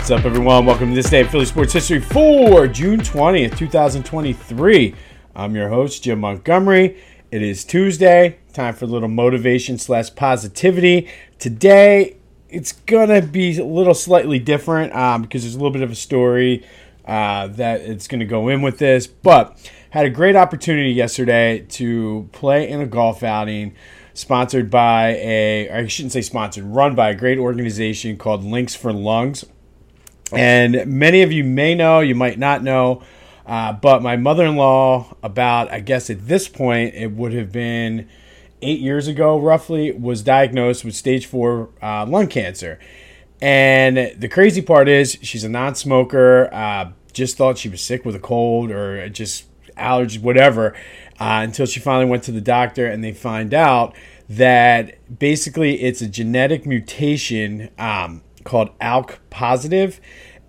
What's up, everyone? Welcome to this day of Philly sports history for June 20th, 2023. I'm your host, Jim Montgomery. It is Tuesday, time for a little motivation slash positivity. Today, it's gonna be a little slightly different um, because there's a little bit of a story uh, that it's gonna go in with this. But had a great opportunity yesterday to play in a golf outing sponsored by a, I shouldn't say sponsored, run by a great organization called Links for Lungs. And many of you may know, you might not know, uh, but my mother in law, about, I guess at this point, it would have been eight years ago roughly, was diagnosed with stage four uh, lung cancer. And the crazy part is, she's a non smoker, uh, just thought she was sick with a cold or just allergies, whatever, uh, until she finally went to the doctor and they find out that basically it's a genetic mutation um, called ALK positive,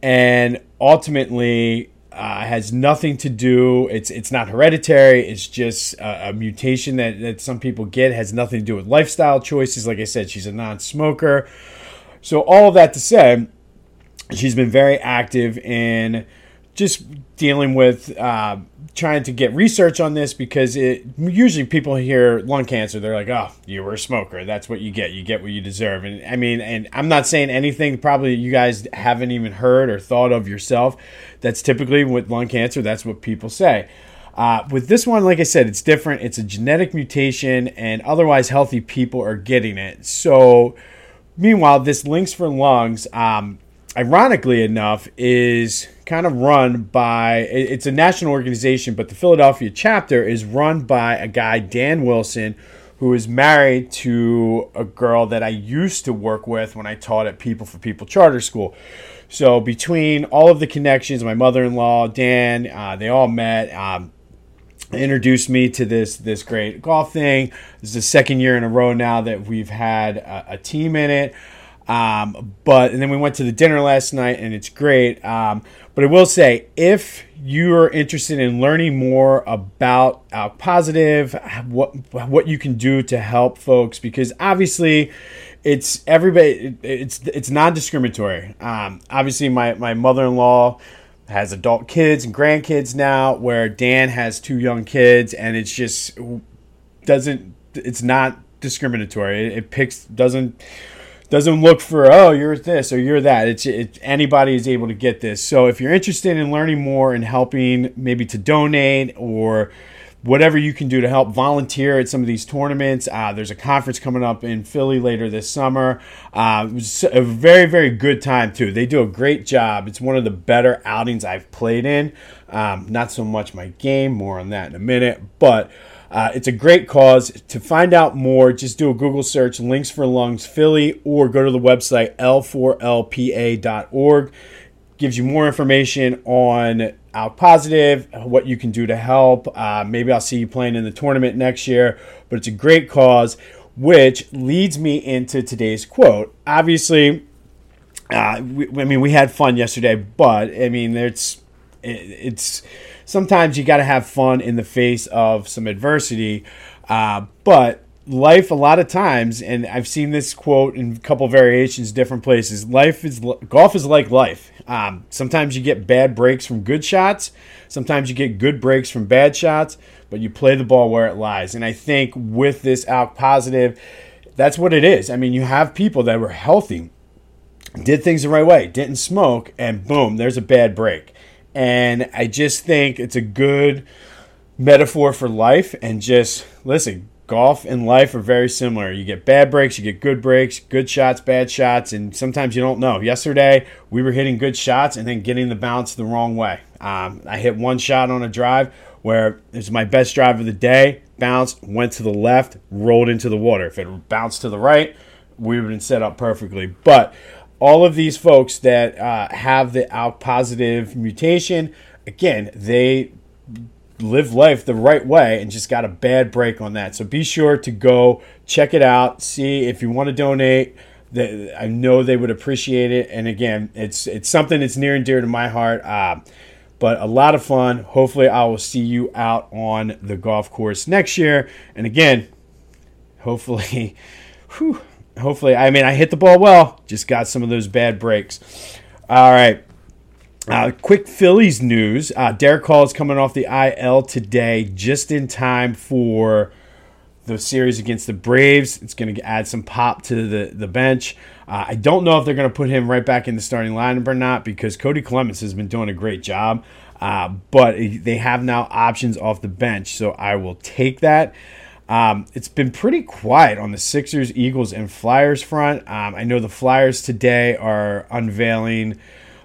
and ultimately uh, has nothing to do. It's it's not hereditary. It's just a, a, mutation that that some people get has nothing to do with lifestyle choices. Like I said, she's a non-smoker. So all of that to say, she's been very active in just dealing with uh, trying to get research on this because it usually people hear lung cancer they're like oh you were a smoker. That's what you get. You get what you deserve. And i mean and i'm not saying anything probably you guys haven't even heard or thought of yourself. That's typically with lung cancer that's what people say. Uh, with this one like i said it's different. It's a genetic mutation and otherwise healthy people are getting it. So meanwhile this links for lungs um, ironically enough, is kind of run by it's a national organization, but the Philadelphia chapter is run by a guy, Dan Wilson, who is married to a girl that I used to work with when I taught at People for People Charter School. So between all of the connections, my mother-in-law, Dan, uh, they all met. Um, introduced me to this this great golf thing. This is the second year in a row now that we've had a, a team in it. Um, but and then we went to the dinner last night, and it's great. Um, but I will say, if you are interested in learning more about ALK Positive, what what you can do to help folks, because obviously it's everybody it's it's non-discriminatory. Um, obviously, my my mother-in-law has adult kids and grandkids now, where Dan has two young kids, and it's just doesn't it's not discriminatory. It, it picks doesn't doesn't look for oh you're this or you're that. It's it, anybody is able to get this. So if you're interested in learning more and helping maybe to donate or whatever you can do to help volunteer at some of these tournaments uh, there's a conference coming up in philly later this summer. Uh, it was a very very good time too. They do a great job. It's one of the better outings i've played in. Um, not so much my game more on that in a minute but uh, it's a great cause. To find out more, just do a Google search, Links for Lungs Philly, or go to the website l4lpa.org. Gives you more information on ALK Positive, what you can do to help. Uh, maybe I'll see you playing in the tournament next year, but it's a great cause, which leads me into today's quote. Obviously, uh, we, I mean, we had fun yesterday, but I mean, it's it's sometimes you got to have fun in the face of some adversity. Uh, but life, a lot of times, and I've seen this quote in a couple variations, different places. Life is golf is like life. Um, sometimes you get bad breaks from good shots. Sometimes you get good breaks from bad shots. But you play the ball where it lies. And I think with this ALK positive, that's what it is. I mean, you have people that were healthy, did things the right way, didn't smoke, and boom, there's a bad break. And I just think it's a good metaphor for life. And just listen, golf and life are very similar. You get bad breaks, you get good breaks, good shots, bad shots, and sometimes you don't know. Yesterday, we were hitting good shots and then getting the bounce the wrong way. Um, I hit one shot on a drive where it was my best drive of the day, bounced, went to the left, rolled into the water. If it bounced to the right, we would have been set up perfectly. But all of these folks that uh, have the ALK positive mutation, again, they live life the right way and just got a bad break on that. So be sure to go check it out. See if you want to donate. I know they would appreciate it. And again, it's it's something that's near and dear to my heart. Uh, but a lot of fun. Hopefully, I will see you out on the golf course next year. And again, hopefully, whew, hopefully, I mean, I hit the ball well, just got some of those bad breaks. All right. Uh, quick Phillies news. Uh, Darick Hall is coming off the IL today, just in time for the series against the Braves. It's going to add some pop to the, the bench. Uh, I don't know if they're going to put him right back in the starting lineup or not because Cody Clemens has been doing a great job. Uh, but they have now options off the bench, so I will take that. Um, it's been pretty quiet on the Sixers, Eagles, and Flyers front. Um, I know the Flyers today are unveiling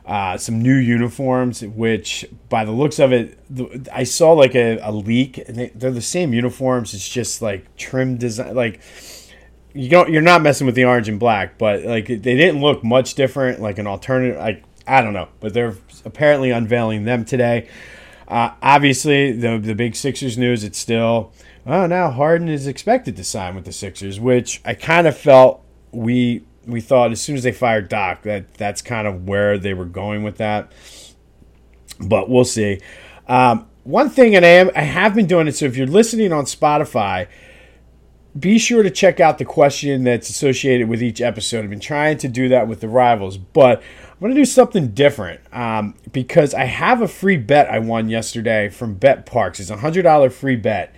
uh, some new uniforms, which by the looks of it, the, I saw like a, a leak. And they, are the same uniforms. It's just like trim design, like you don't you're not messing with the orange and black, but like they didn't look much different. Like an alternative, like I don't know, but they're apparently unveiling them today. Uh, obviously, the the big Sixers news. It's still oh now Harden is expected to sign with the Sixers, which I kind of felt we we thought as soon as they fired Doc that that's kind of where they were going with that. But we'll see. Um, one thing, and I am I have been doing it. So if you're listening on Spotify, be sure to check out the question that's associated with each episode. I've been trying to do that with the rivals, but I'm going to do something different um, because I have a free bet I won yesterday from BetParx. It's a hundred dollar free bet,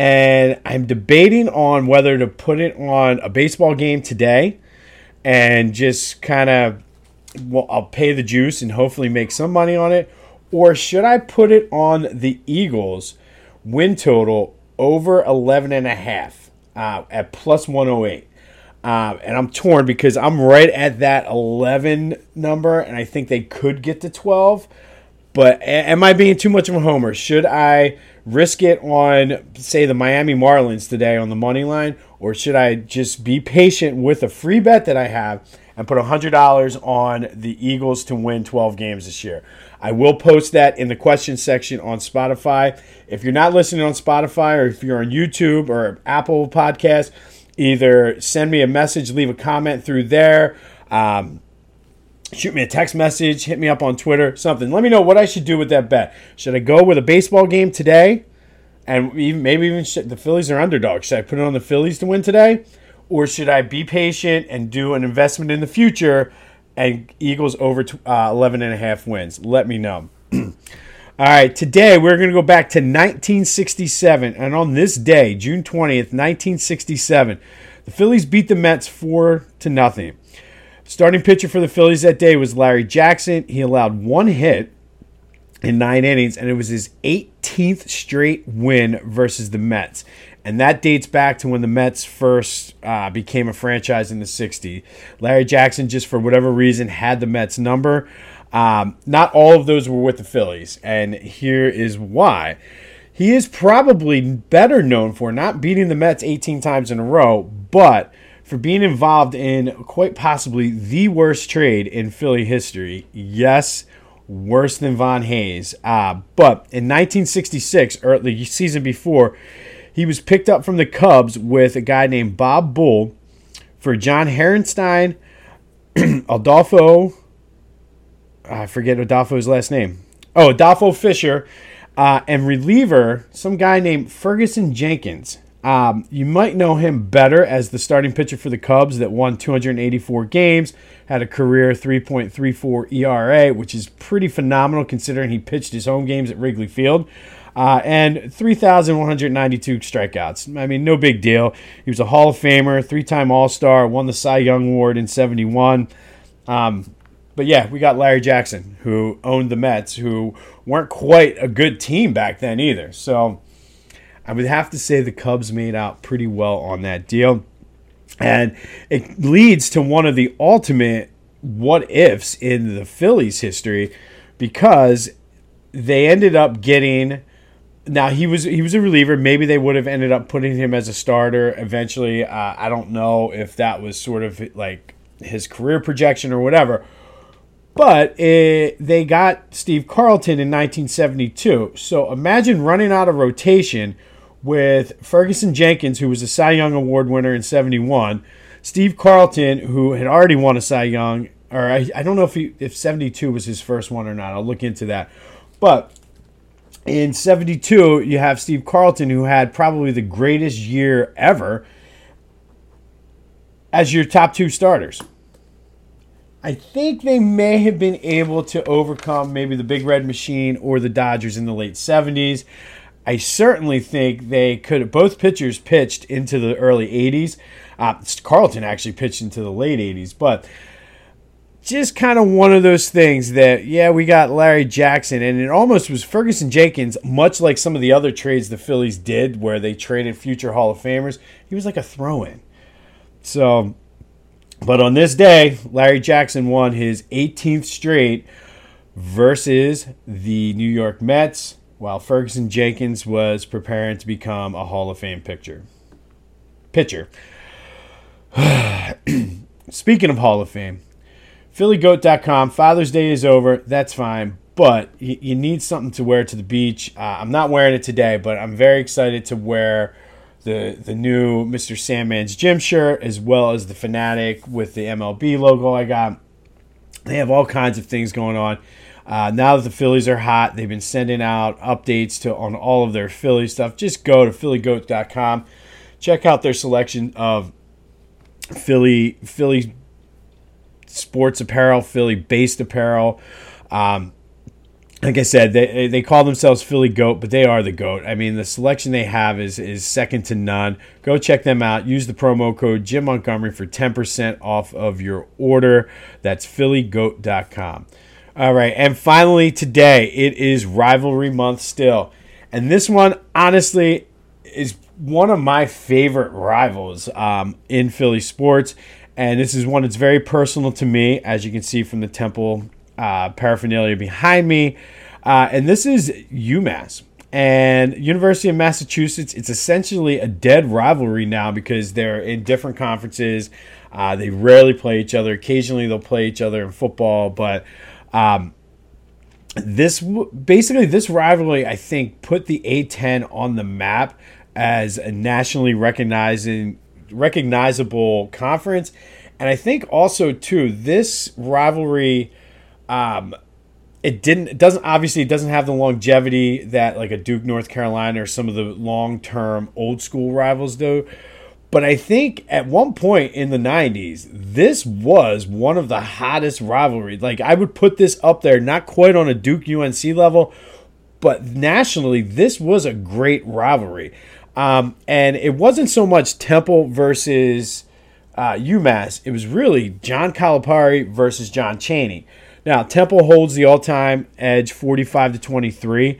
and I'm debating on whether to put it on a baseball game today and just kind of well, I'll pay the juice and hopefully make some money on it, or should I put it on the Eagles win total over 11 and a half uh, at plus 108? Uh, and I'm torn because I'm right at that 11 number, and I think they could get to 12. But am I being too much of a homer? Should I risk it on, say, the Miami Marlins today on the money line, or should I just be patient with a free bet that I have and put $100 on the Eagles to win 12 games this year? I will post that in the question section on Spotify. If you're not listening on Spotify or if you're on YouTube or Apple Podcast, either send me a message, leave a comment through there. Um, shoot me a text message, hit me up on Twitter, something. Let me know what I should do with that bet. Should I go with a baseball game today? And maybe even the Phillies are underdogs. Should I put it on the Phillies to win today? Or should I be patient and do an investment in the future and Eagles over uh, 11 and a half wins? Let me know. All right, today we're going to go back to 1967. And on this day, June 20th, 1967, the Phillies beat the Mets 4 to nothing. Starting pitcher for the Phillies that day was Larry Jackson. He allowed one hit in nine innings, and it was his 18th straight win versus the Mets. And that dates back to when the Mets first uh, became a franchise in the 60s. Larry Jackson, just for whatever reason, had the Mets number. Um, not all of those were with the Phillies, and here is why. He is probably better known for not beating the Mets 18 times in a row, but for being involved in quite possibly the worst trade in Philly history. Yes, worse than Von Hayes. Uh, but in 1966, or the season before, he was picked up from the Cubs with a guy named Bob Buhl for John Herrnstein, Adolfo. I forget Adolfo's last name. Oh, Adolfo Fisher, uh, and reliever, some guy named Ferguson Jenkins. Um, you might know him better as the starting pitcher for the Cubs that won 284 games, had a career 3.34 ERA, which is pretty phenomenal considering he pitched his home games at Wrigley Field. Uh, and 3,192 strikeouts. I mean, no big deal. He was a Hall of Famer, three time All Star, won the Cy Young Award in 71. Um, but yeah, we got Larry Jackson, who owned the Mets, who weren't quite a good team back then either. So I would have to say the Cubs made out pretty well on that deal. And it leads to one of the ultimate what ifs in the Phillies history because they ended up getting now he was he was a reliever. Maybe they would have ended up putting him as a starter eventually. Uh, I don't know if that was sort of like his career projection or whatever. But it, they got Steve Carlton in 1972. So imagine running out of rotation with Ferguson Jenkins, who was a Cy Young Award winner in 71, Steve Carlton, who had already won a Cy Young, or I, I don't know if, he, if 72 was his first one or not. I'll look into that. But in 72, you have Steve Carlton, who had probably the greatest year ever, as your top two starters. I think they may have been able to overcome maybe the Big Red Machine or the Dodgers in the late 70s. I certainly think they could both pitchers pitched into the early 80s. Uh, Carlton actually pitched into the late 80s, but just kind of one of those things that, yeah, we got Larry Jackson, and it almost was Ferguson Jenkins, much like some of the other trades the Phillies did where they traded future Hall of Famers. He was like a throw in. So, but on this day, Larry Jackson won his 18th straight versus the New York Mets, while Ferguson Jenkins was preparing to become a Hall of Fame pitcher. Pitcher. Speaking of Hall of Fame, PhillyGoat.com. Father's Day is over. That's fine. But you, need something to wear to the beach. Uh, I'm not wearing it today, but I'm very excited to wear the the new Mr. Sandman's gym shirt as well as the Phanatic with the MLB logo I got. They have all kinds of things going on. Uh, now that the Phillies are hot, they've been sending out updates to on all of their Philly stuff. Just go to phillygoat.com. Check out their selection of Philly Philly sports apparel, Philly based apparel. Um, like I said, they they call themselves Philly Goat, but they are the goat. I mean, the selection they have is is second to none. Go check them out. Use the promo code Jim Montgomery for 10% off of your order. That's phillygoat.com. All right, and finally today it is rivalry month still. And this one honestly is one of my favorite rivals um, in Philly sports. And this is one that's very personal to me, as you can see from the Temple uh, paraphernalia behind me. Uh, and this is UMass and University of Massachusetts. It's essentially a dead rivalry now because they're in different conferences. Uh, they rarely play each other. Occasionally, they'll play each other in football, but um, this basically this rivalry, I think, put the A10 on the map as a nationally recognizing recognizable conference, and I think also too this rivalry um, it didn't. It doesn't obviously. It doesn't have the longevity that like a Duke, North Carolina, or some of the long term old school rivals do. But I think at one point in the 90s, this was one of the hottest rivalries. Like, I would put this up there, not quite on a Duke UNC level, but nationally, this was a great rivalry. Um, and it wasn't so much Temple versus uh, UMass, it was really John Calipari versus John Chaney. Now, Temple holds the all time edge 45 to 23,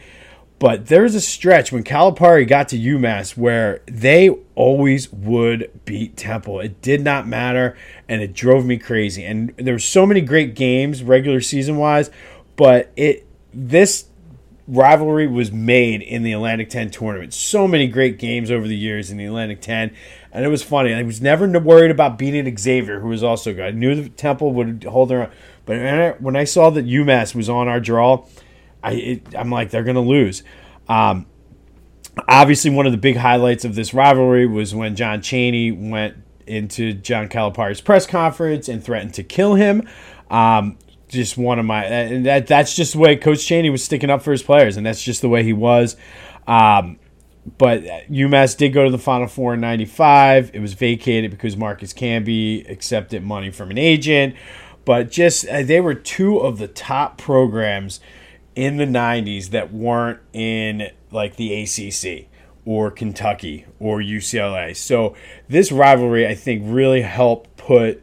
but there's a stretch when Calipari got to UMass where they always would beat Temple. It did not matter, and it drove me crazy. And there were so many great games, regular season wise, but it this rivalry was made in the Atlantic 10 tournament. So many great games over the years in the Atlantic 10. And it was funny. I was never worried about beating Xavier, who was also good. I knew the Temple would hold their own. But when I saw that UMass was on our draw, I it, I'm like they're gonna lose. Um, obviously, one of the big highlights of this rivalry was when John Chaney went into John Calipari's press conference and threatened to kill him. Um, just one of my and that that's just the way Coach Chaney was sticking up for his players, and that's just the way he was. Um, but UMass did go to the Final Four in '95. It was vacated because Marcus Camby accepted money from an agent but just uh, they were two of the top programs in the 90s that weren't in like the ACC or Kentucky or UCLA. So this rivalry I think really helped put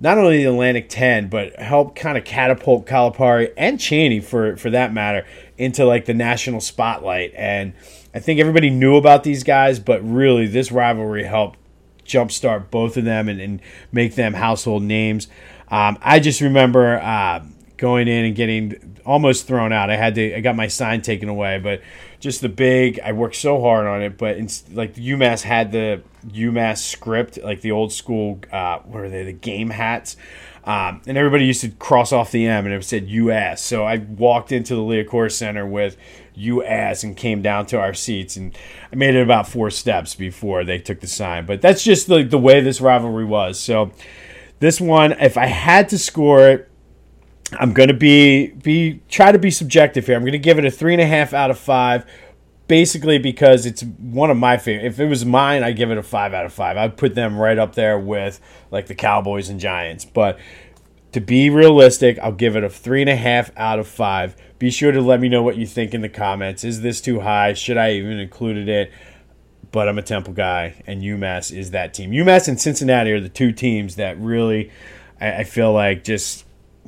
not only the Atlantic 10 but helped kind of catapult Calipari and Chaney for for that matter into like the national spotlight and I think everybody knew about these guys but really this rivalry helped jumpstart both of them and, and make them household names. Um, I just remember uh, going in and getting almost thrown out. I had to, I got my sign taken away, but just the big. I worked so hard on it, but it's like UMass had the UMass script, like the old school. Uh, what are they? The game hats. Um, and everybody used to cross off the M and it said US. So I walked into the Liacouras Center with US and came down to our seats. And I made it about four steps before they took the sign. But that's just the, the way this rivalry was. So this one, if I had to score it, I'm gonna be be try to be subjective here. I'm gonna give it a three and a half out of five, basically because it's one of my favorite. If it was mine, I'd give it a five out of five. I'd put them right up there with like the Cowboys and Giants. But to be realistic, I'll give it a three and a half out of five. Be sure to let me know what you think in the comments. Is this too high? Should I even included it? But I'm a Temple guy, and UMass is that team. UMass and Cincinnati are the two teams that really, I, I feel like, just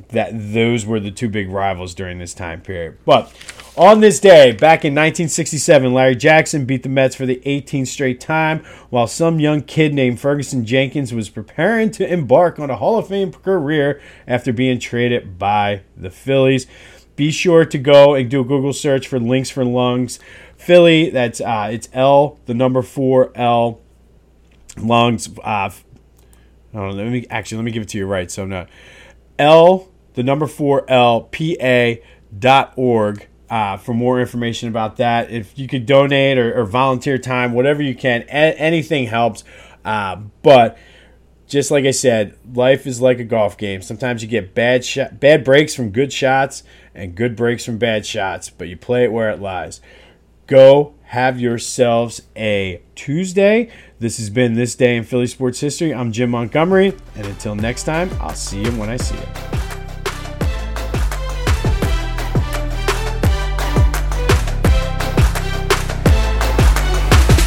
that those were the two big rivals during this time period. But on this day, back in 1967, Larry Jackson beat the Mets for the 18th straight time, while some young kid named Ferguson Jenkins was preparing to embark on a Hall of Fame career after being traded by the Phillies. Be sure to go and do a Google search for links for lungs. Philly, that's uh, it's L, the number four L, lungs. Uh, oh, let me actually let me give it to you right. So I'm not L, the number four L, P A dot org. Uh, for more information about that, if you could donate or, or volunteer time, whatever you can, a- anything helps. Uh, but just like I said, life is like a golf game. Sometimes you get bad shot, bad breaks from good shots, and good breaks from bad shots, but you play it where it lies. Go have yourselves a Tuesday. This has been This Day in Philly Sports History. I'm Jim Montgomery, and until next time, I'll see you when I see you.